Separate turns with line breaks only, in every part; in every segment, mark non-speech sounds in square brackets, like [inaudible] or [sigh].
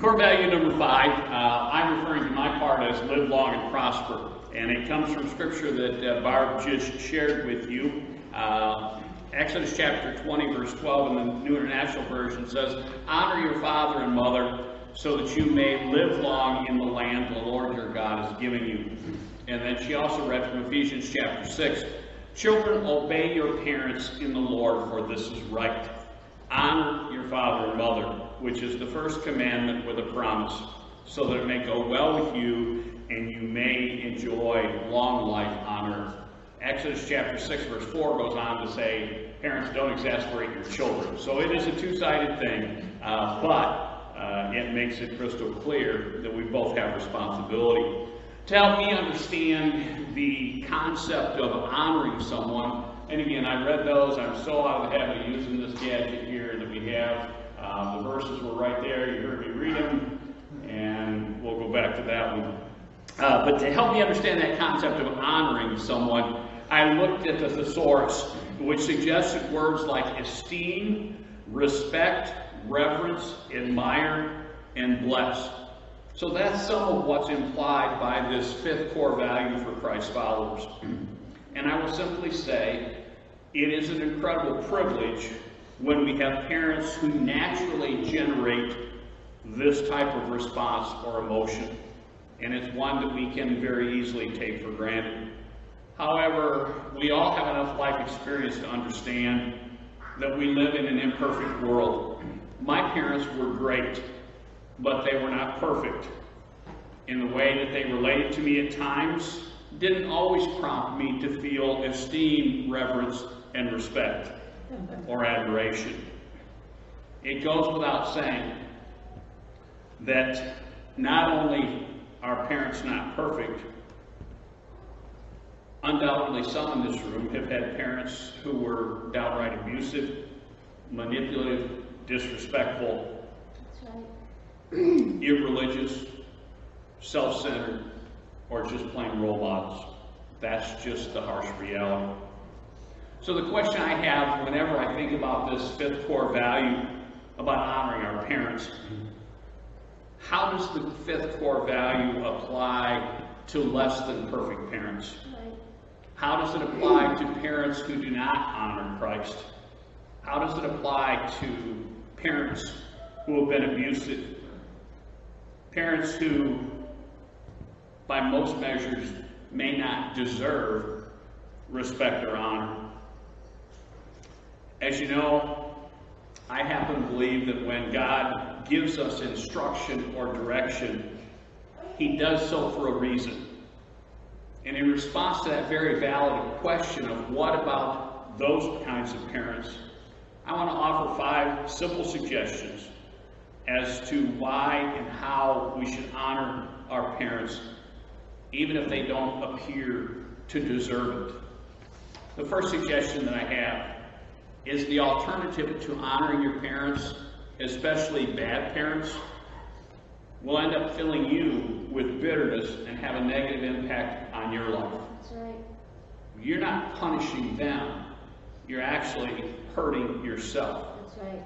Core value number five, uh, I'm referring to my part as live long and prosper. And it comes from scripture that uh, Barb just shared with you. Uh, Exodus chapter 20, verse 12 in the New International Version says, Honor your father and mother so that you may live long in the land the Lord your God is giving you. And then she also read from Ephesians chapter 6, Children, obey your parents in the Lord, for this is right. Honor your father and mother, which is the first commandment with a promise, so that it may go well with you and you may enjoy long life on earth. Exodus chapter 6, verse 4 goes on to say, Parents, don't exasperate your children. So it is a two sided thing, uh, but uh, it makes it crystal clear that we both have responsibility. To help me understand the concept of honoring someone, and again, I read those. I'm so out of the habit of using this gadget here that we have. Uh, the verses were right there. You heard me read them, and we'll go back to that one. Uh, but to help me understand that concept of honoring someone, I looked at the thesaurus, which suggested words like esteem, respect, reverence, admire, and bless. So that's some of what's implied by this fifth core value for Christ followers. [clears throat] And I will simply say, it is an incredible privilege when we have parents who naturally generate this type of response or emotion. And it's one that we can very easily take for granted. However, we all have enough life experience to understand that we live in an imperfect world. My parents were great but they were not perfect. In the way that they related to me at times didn't always prompt me to feel esteem, reverence, and respect or admiration. It goes without saying that not only are parents not perfect, undoubtedly some in this room have had parents who were downright abusive, manipulative, disrespectful, [clears throat] irreligious, self-centered, or just plain role models. That's just the harsh reality. So the question I have whenever I think about this fifth core value about honoring our parents, how does the fifth core value apply to less than perfect parents? How does it apply to parents who do not honor Christ? How does it apply to parents who have been abusive Parents who, by most measures, may not deserve respect or honor. As you know, I happen to believe that when God gives us instruction or direction, He does so for a reason. And in response to that very valid question of what about those kinds of parents, I want to offer five simple suggestions as to why and how we should honor our parents, even if they don't appear to deserve it. The first suggestion that I have is the alternative to honoring your parents, especially bad parents, will end up filling you with bitterness and have a negative impact on your life.
That's right.
You're not punishing them, you're actually hurting yourself.
That's right.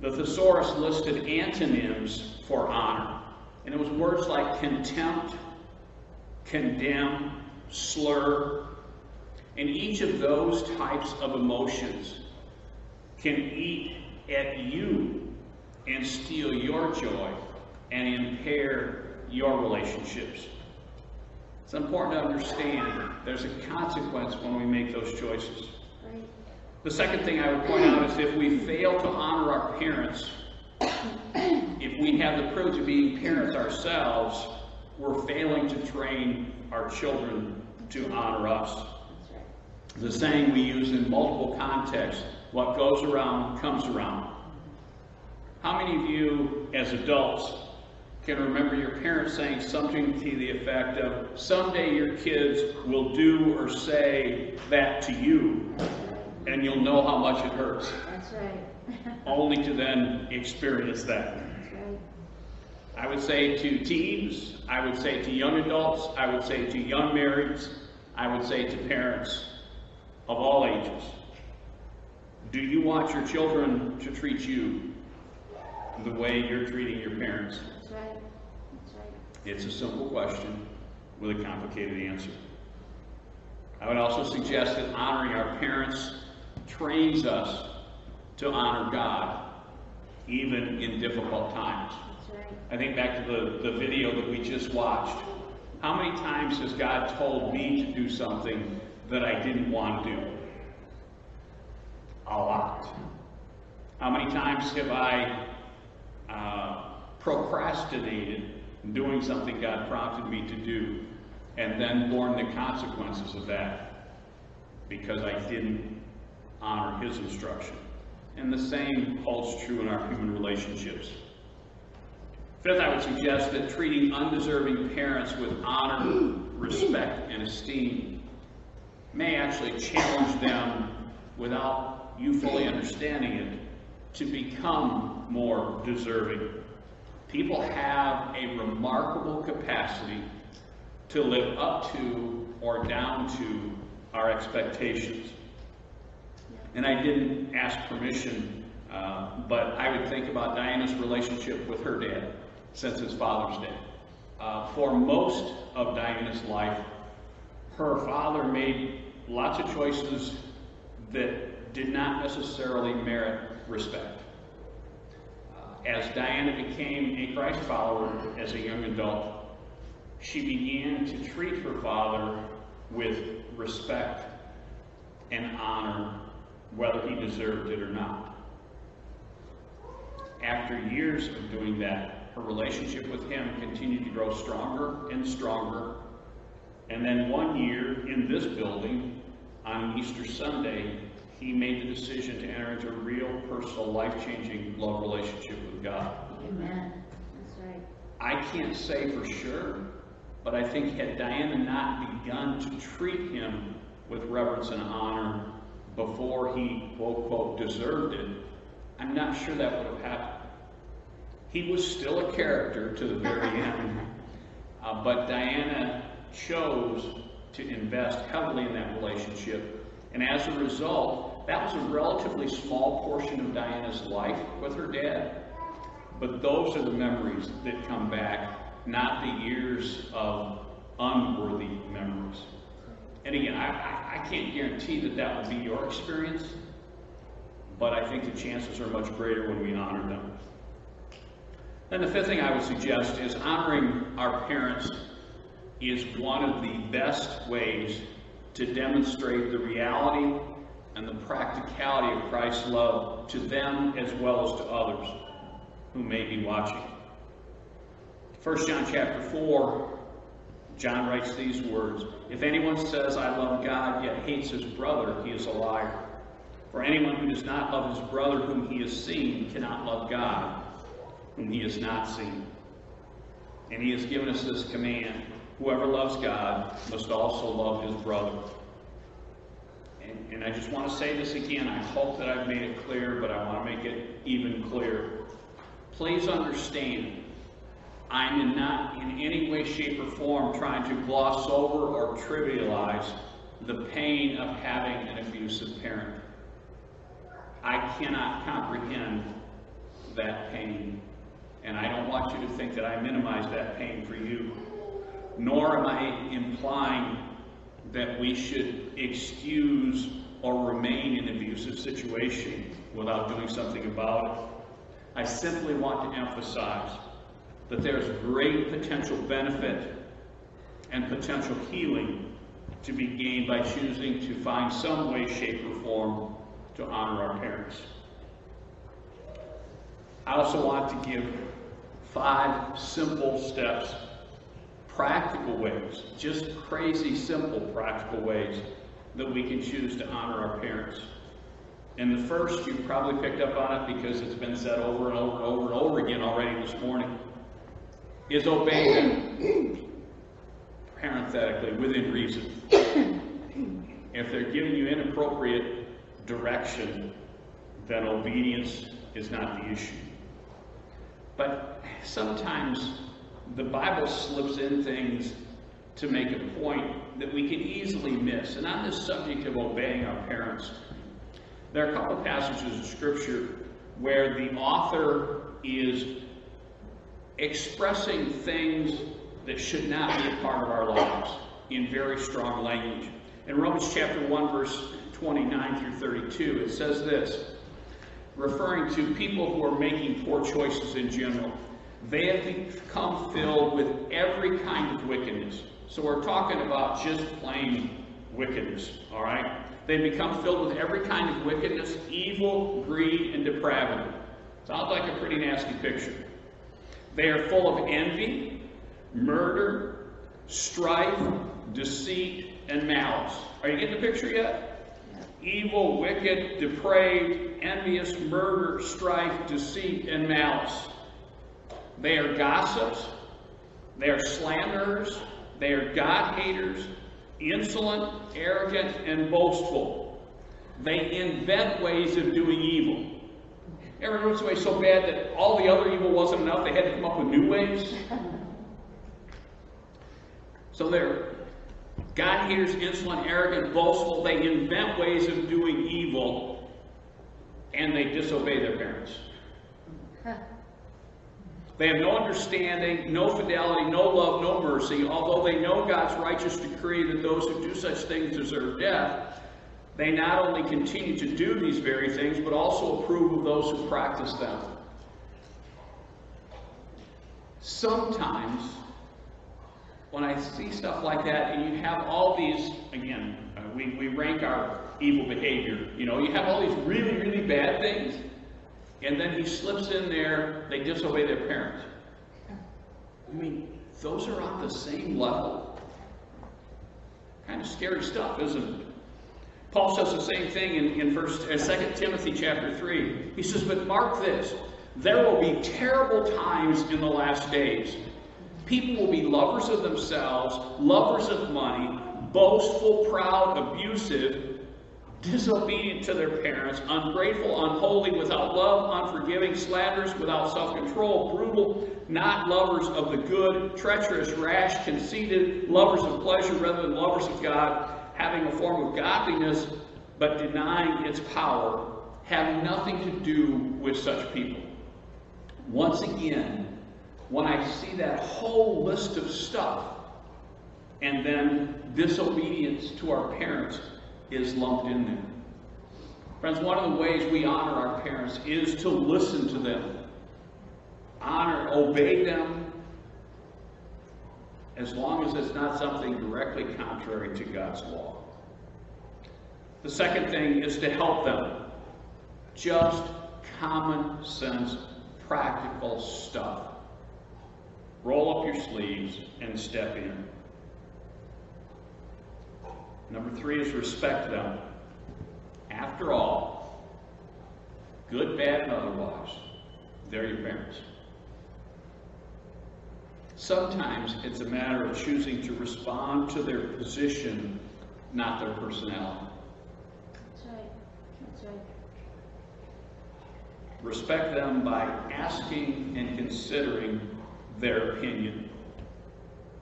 The thesaurus listed antonyms for honor, and it was words like contempt, condemn, slur, and each of those types of emotions can eat at you and steal your joy and impair your relationships. It's important to understand there's a consequence when we make those choices. The second thing I would point out is if we fail to honor our parents, if we have the privilege of being parents ourselves, we're failing to train our children to honor us. The saying we use in multiple contexts, what goes around comes around. How many of you, as adults, can remember your parents saying something to the effect of, someday your kids will do or say that to you, and you'll know how much it hurts,
That's right. [laughs]
only to then experience that.
That's right.
I would say to teens, I would say to young adults, I would say to young marrieds, I would say to parents of all ages, Do you want your children to treat you the way you're treating your parents?
That's right. That's right.
It's a simple question with a complicated answer. I would also suggest that honoring our parents trains us to honor God, even in difficult times.
That's right.
I think back to the, the video that we just watched. How many times has God told me to do something that I didn't want to do? A lot. How many times have I uh, procrastinated doing something God prompted me to do and then borne the consequences of that because I didn't honor His instruction? And the same holds true in our human relationships. Fifth, I would suggest that treating undeserving parents with honor, respect, and esteem may actually challenge them without you fully understanding it to become more deserving. People have a remarkable capacity to live up to or down to our expectations. And I didn't ask permission, uh, but I would think about Diana's relationship with her dad since his Father's Day. Uh, for most of Diana's life, her father made lots of choices that did not necessarily merit respect. Uh, as Diana became a Christ follower as a young adult, she began to treat her father with respect and honor, whether he deserved it or not. After years of doing that, her relationship with him continued to grow stronger and stronger. And then one year in this building, on Easter Sunday, he made the decision to enter into a real, personal, life-changing love relationship with God.
Amen. That's right.
I can't say for sure, but I think had Diana not begun to treat him with reverence and honor before he, quote, quote, deserved it, I'm not sure that would have happened. He was still a character to the very [laughs] end, uh, but Diana chose to invest heavily in that relationship. And as a result, that was a relatively small portion of Diana's life with her dad. But those are the memories that come back, not the years of unworthy memories. And again, I, I, can't guarantee that that will be your experience, but I think the chances are much greater when we honor them. Then the fifth thing I would suggest is honoring our parents is one of the best ways to demonstrate the reality and the practicality of Christ's love to them as well as to others who may be watching. 1 John chapter 4, John writes these words, If anyone says, I love God, yet hates his brother, he is a liar. For anyone who does not love his brother whom he has seen cannot love God whom he has not seen. And he has given us this command, whoever loves God must also love his brother. And, and I just want to say this again. I hope that I've made it clear, but I want to make it even clearer. Please understand, I'm in not in any way, shape, or form trying to gloss over or trivialize the pain of having an abusive parent. I cannot comprehend that pain. And I don't want you to think that I minimize that pain for you. Nor am I implying that we should excuse or remain in an abusive situation without doing something about it. I simply want to emphasize that there's great potential benefit and potential healing to be gained by choosing to find some way, shape, or form to honor our parents. I also want to give five simple steps, practical ways, just crazy simple practical ways that we can choose to honor our parents. And the first, you probably picked up on it because it's been said over and over and over and over again already this morning, is obey them. Parenthetically, within reason. If they're giving you inappropriate direction, then obedience is not the issue. But sometimes the Bible slips in things to make a point that we can easily miss. And on this subject of obeying our parents, There are a couple of passages of scripture where the author is expressing things that should not be a part of our lives in very strong language. In Romans chapter 1, verse 29 through 32, it says this, referring to people who are making poor choices in general. They have become filled with every kind of wickedness. So we're talking about just plain wickedness, all right? They become filled with every kind of wickedness, evil, greed, and depravity. Sounds like a pretty nasty picture. They are full of envy, murder, strife, deceit, and malice. Are you getting the picture yet? Evil, wicked, depraved, envious, murder, strife, deceit, and malice. They are gossips. They are slanderers. They are God haters, insolent, arrogant, and boastful. They invent ways of doing evil. Ever notice way so bad that all the other evil wasn't enough, they had to come up with new ways? [laughs] So they're God haters, insolent, arrogant, boastful. They invent ways of doing evil and they disobey their parents. They have no understanding, no fidelity, no love, no mercy. Although they know God's righteous decree that those who do such things deserve death, they not only continue to do these very things, but also approve of those who practice them. Sometimes, when I see stuff like that, and you have all these, again, uh, we, we rank our evil behavior. You know, you have all these really, really bad things, and then he slips in there, they disobey their parents. I mean, those are on the same level. Kind of scary stuff, isn't it? Paul says the same thing in, in first, uh, 2 Timothy chapter 3. He says, But mark this, there will be terrible times in the last days. People will be lovers of themselves, lovers of money, boastful, proud, abusive, disobedient to their parents, ungrateful, unholy, without love, unforgiving, slanderous, without self-control, brutal, not lovers of the good, treacherous, rash, conceited, lovers of pleasure rather than lovers of God, having a form of godliness, but denying its power, have nothing to do with such people. Once again, when I see that whole list of stuff, and then disobedience to our parents is lumped in there. Friends, one of the ways we honor our parents is to listen to them, honor, obey them, as long as it's not something directly contrary to God's law. The second thing is to help them. Just common sense, practical stuff. Roll up your sleeves and step in. Number three is respect them. After all, good, bad, and otherwise, they're your parents. Sometimes it's a matter of choosing to respond to their position, not their personality.
That's right. That's right.
Respect them by asking and considering their opinion.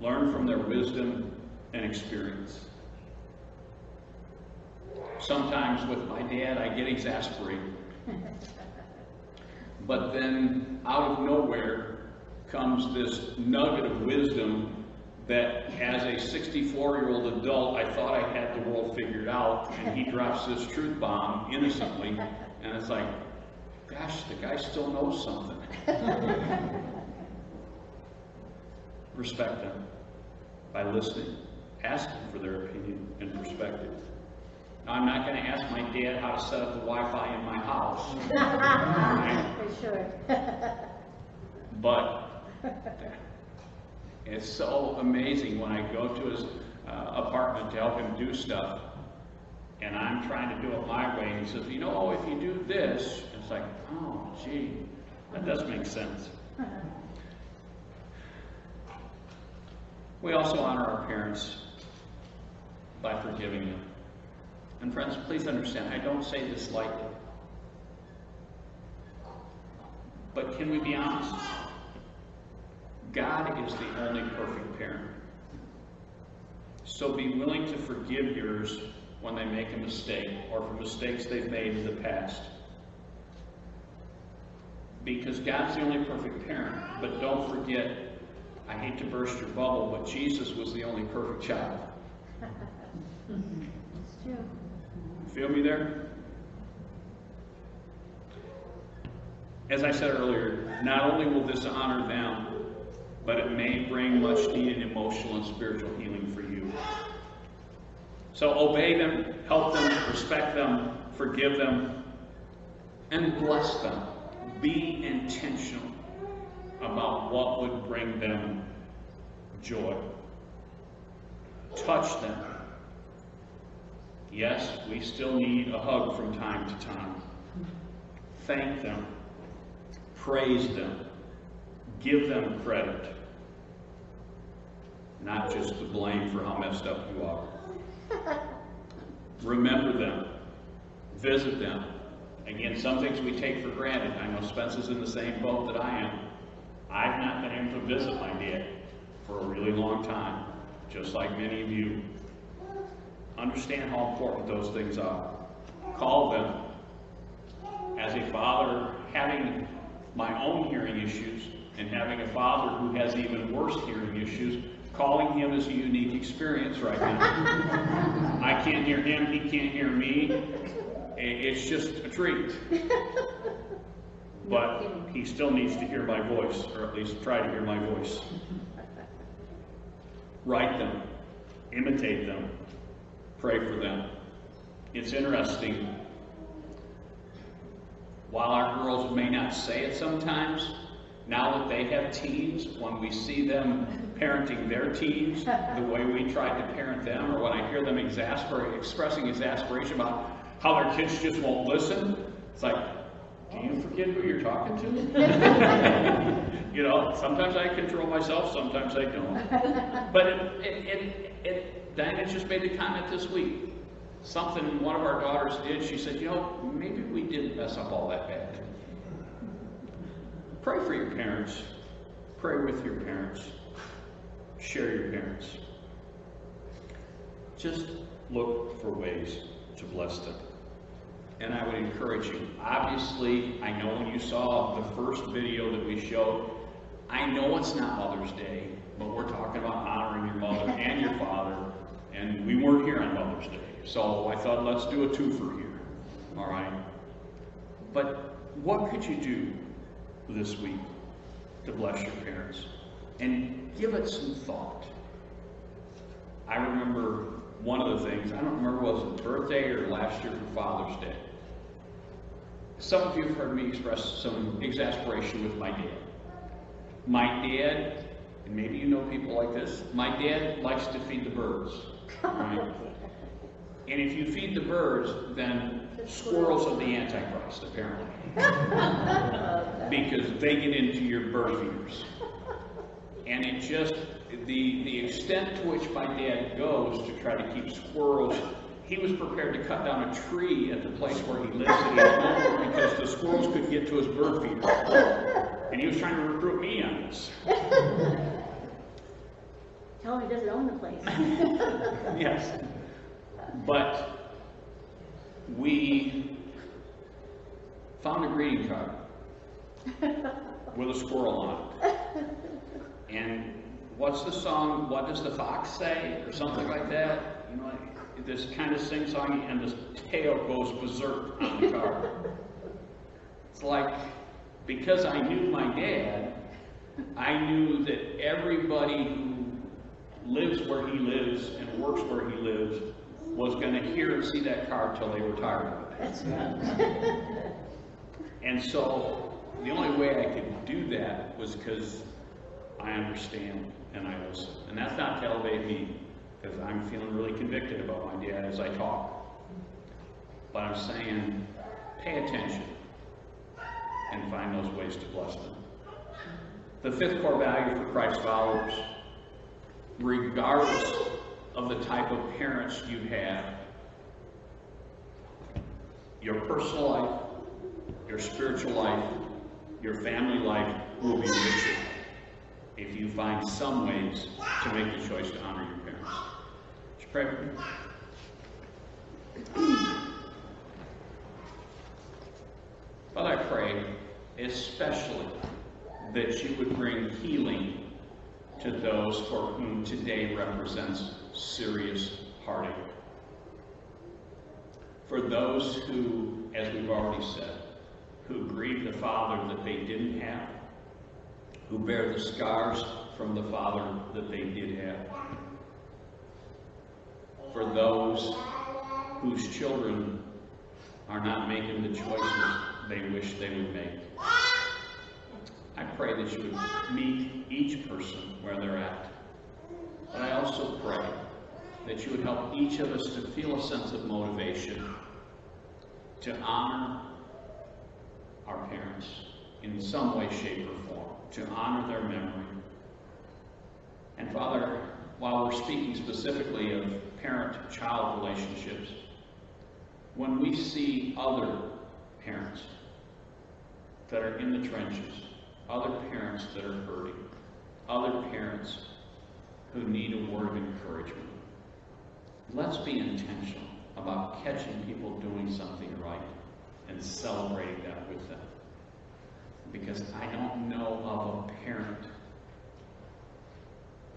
Learn from their wisdom and experience. Sometimes with my dad, I get exasperated. [laughs] But then out of nowhere comes this nugget of wisdom that as a 64 year old adult, I thought I had the world figured out, and he drops this truth bomb innocently, and it's like, gosh, the guy still knows something. [laughs] Respect them by listening, asking for their opinion and perspective. Now, I'm not going to ask my dad how to set up the Wi-Fi in my house,
For [laughs] sure.
but it's so amazing when I go to his uh, apartment to help him do stuff, and I'm trying to do it my way, and he says, you know, if you do this, it's like, oh, gee, that does make sense. We also honor our parents by forgiving them. And friends, please understand, I don't say this lightly. But can we be honest? God is the only perfect parent. So be willing to forgive yours when they make a mistake or for mistakes they've made in the past. Because God's the only perfect parent. But don't forget, I hate to burst your bubble, but Jesus was the only perfect child.
It's true.
Feel me there? As I said earlier, not only will this honor them, but it may bring much needed emotional and spiritual healing for you. So obey them, help them, respect them, forgive them, and bless them. Be intentional about what would bring them joy. Touch them. Yes, we still need a hug from time to time. Thank them. Praise them. Give them credit. Not just the blame for how messed up you are. [laughs] Remember them. Visit them. Again, some things we take for granted. I know Spencer's in the same boat that I am. I've not been able to visit my dad for a really long time, just like many of you. Understand how important those things are. Call them. As a father, having my own hearing issues and having a father who has even worse hearing issues, calling him is a unique experience right now. I can't hear him, he can't hear me. It's just a treat. But he still needs to hear my voice, or at least try to hear my voice. [laughs] Write them, imitate them, pray for them. It's interesting. While our girls may not say it sometimes, now that they have teens, when we see them parenting their teens the way we tried to parent them, or when I hear them exasperate, expressing exasperation about how their kids just won't listen, it's like, do you forget who you're talking to? [laughs] you know, sometimes I control myself, sometimes I don't. But it, it, it, it, Diana just made a comment this week. Something one of our daughters did, she said, you know, maybe we didn't mess up all that bad. Pray for your parents. Pray with your parents. Share your parents. Just look for ways to bless them. And I would encourage you, obviously, I know when you saw the first video that we showed, I know it's not Mother's Day, but we're talking about honoring your mother and your father, and we weren't here on Mother's Day. So I thought, let's do a twofer here, all right? But what could you do this week to bless your parents? And give it some thought. I remember one of the things, I don't remember was it birthday or last year for Father's Day. Some of you have heard me express some exasperation with my dad. My dad, and maybe you know people like this, my dad likes to feed the birds. Right? [laughs] and if you feed the birds, then squirrels are the Antichrist, apparently. [laughs] because they get into your bird feeders. And it just, the, the extent to which my dad goes to try to keep squirrels, he was prepared to cut down a tree at the place where he lives at each moment because the squirrels could get to his bird feeder. And he was trying to recruit me on this.
Tell him he doesn't own the place. [laughs]
Yes. But we found a greeting card [laughs] with a squirrel on it. And what's the song, What Does the Fox Say? or something like that. You know, this kind of sing song and the tail goes berserk on the card. It's like, because I knew my dad, I knew that everybody who lives where he lives and works where he lives was going to hear and see that car till they were tired of it.
That's.
And so the only way I could do that was because I understand and I listen. And that's not to elevate me, because I'm feeling really convicted about my dad as I talk. But I'm saying, pay attention and find those ways to bless them. The fifth core value for Christ followers, regardless of the type of parents you have, your personal life, your spiritual life, your family life will be richer if you find some ways to make the choice to honor your parents. You pray for me? Father, I pray especially that you would bring healing to those for whom today represents serious heartache. For those who, as we've already said, who grieve the father that they didn't have, who bear the scars from the father that they did have. For those whose children are not making the choices they wish they would make. I pray that you would meet each person where they're at. But I also pray that you would help each of us to feel a sense of motivation to honor our parents in some way, shape, or form, to honor their memory. And Father, while we're speaking specifically of parent-child relationships, when we see other parents that are in the trenches, other parents that are hurting, other parents who need a word of encouragement, let's be intentional about catching people doing something right and celebrating that with them. Because I don't know of a parent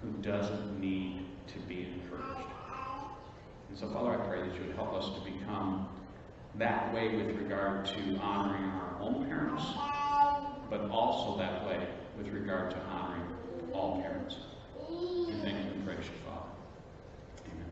who doesn't need to be encouraged. And so, Father, I pray that you would help us to become that way with regard to honoring our own parents, but also that way with regard to honoring all parents. We thank you and praise you, Father.